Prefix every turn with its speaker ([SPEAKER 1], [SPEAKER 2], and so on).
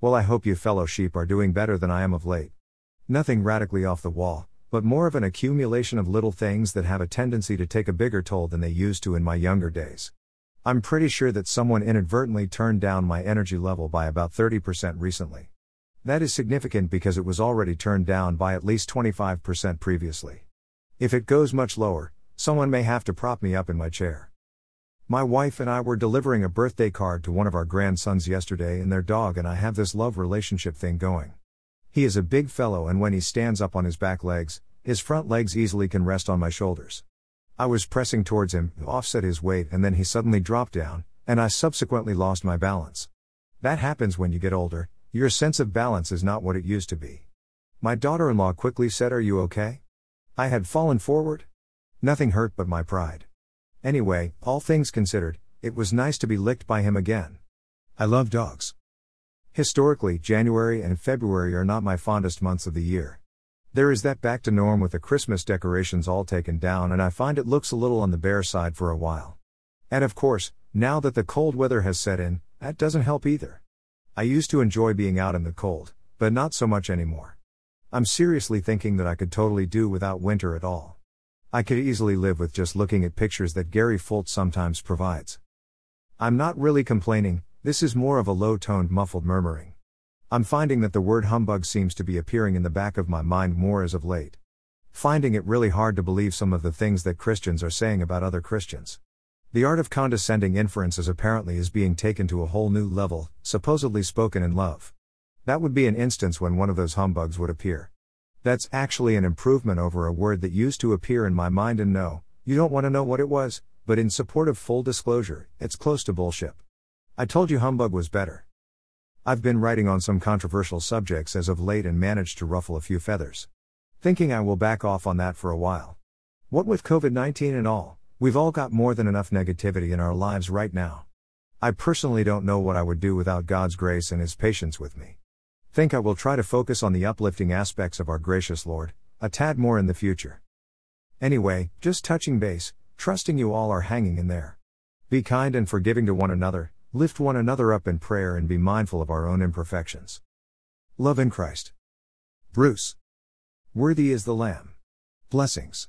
[SPEAKER 1] Well, I hope you fellow sheep are doing better than I am of late. Nothing radically off the wall, but more of an accumulation of little things that have a tendency to take a bigger toll than they used to in my younger days. I'm pretty sure that someone inadvertently turned down my energy level by about 30% recently. That is significant because it was already turned down by at least 25% previously. If it goes much lower, someone may have to prop me up in my chair. My wife and I were delivering a birthday card to one of our grandsons yesterday, and their dog and I have this love relationship thing going. He is a big fellow, and when he stands up on his back legs, his front legs easily can rest on my shoulders. I was pressing towards him, to offset his weight, and then he suddenly dropped down, and I subsequently lost my balance. That happens when you get older, your sense of balance is not what it used to be. My daughter in law quickly said, Are you okay? I had fallen forward. Nothing hurt but my pride. Anyway, all things considered, it was nice to be licked by him again. I love dogs. Historically, January and February are not my fondest months of the year. There is that back to norm with the Christmas decorations all taken down, and I find it looks a little on the bare side for a while. And of course, now that the cold weather has set in, that doesn't help either. I used to enjoy being out in the cold, but not so much anymore. I'm seriously thinking that I could totally do without winter at all. I could easily live with just looking at pictures that Gary Foltz sometimes provides. I'm not really complaining, this is more of a low toned, muffled murmuring. I'm finding that the word humbug seems to be appearing in the back of my mind more as of late. Finding it really hard to believe some of the things that Christians are saying about other Christians. The art of condescending inferences apparently is being taken to a whole new level, supposedly spoken in love. That would be an instance when one of those humbugs would appear. That's actually an improvement over a word that used to appear in my mind and no, you don't want to know what it was, but in support of full disclosure, it's close to bullshit. I told you humbug was better. I've been writing on some controversial subjects as of late and managed to ruffle a few feathers. Thinking I will back off on that for a while. What with COVID 19 and all, we've all got more than enough negativity in our lives right now. I personally don't know what I would do without God's grace and His patience with me. Think I will try to focus on the uplifting aspects of our gracious Lord, a tad more in the future. Anyway, just touching base, trusting you all are hanging in there. Be kind and forgiving to one another, lift one another up in prayer, and be mindful of our own imperfections. Love in Christ. Bruce. Worthy is the Lamb. Blessings.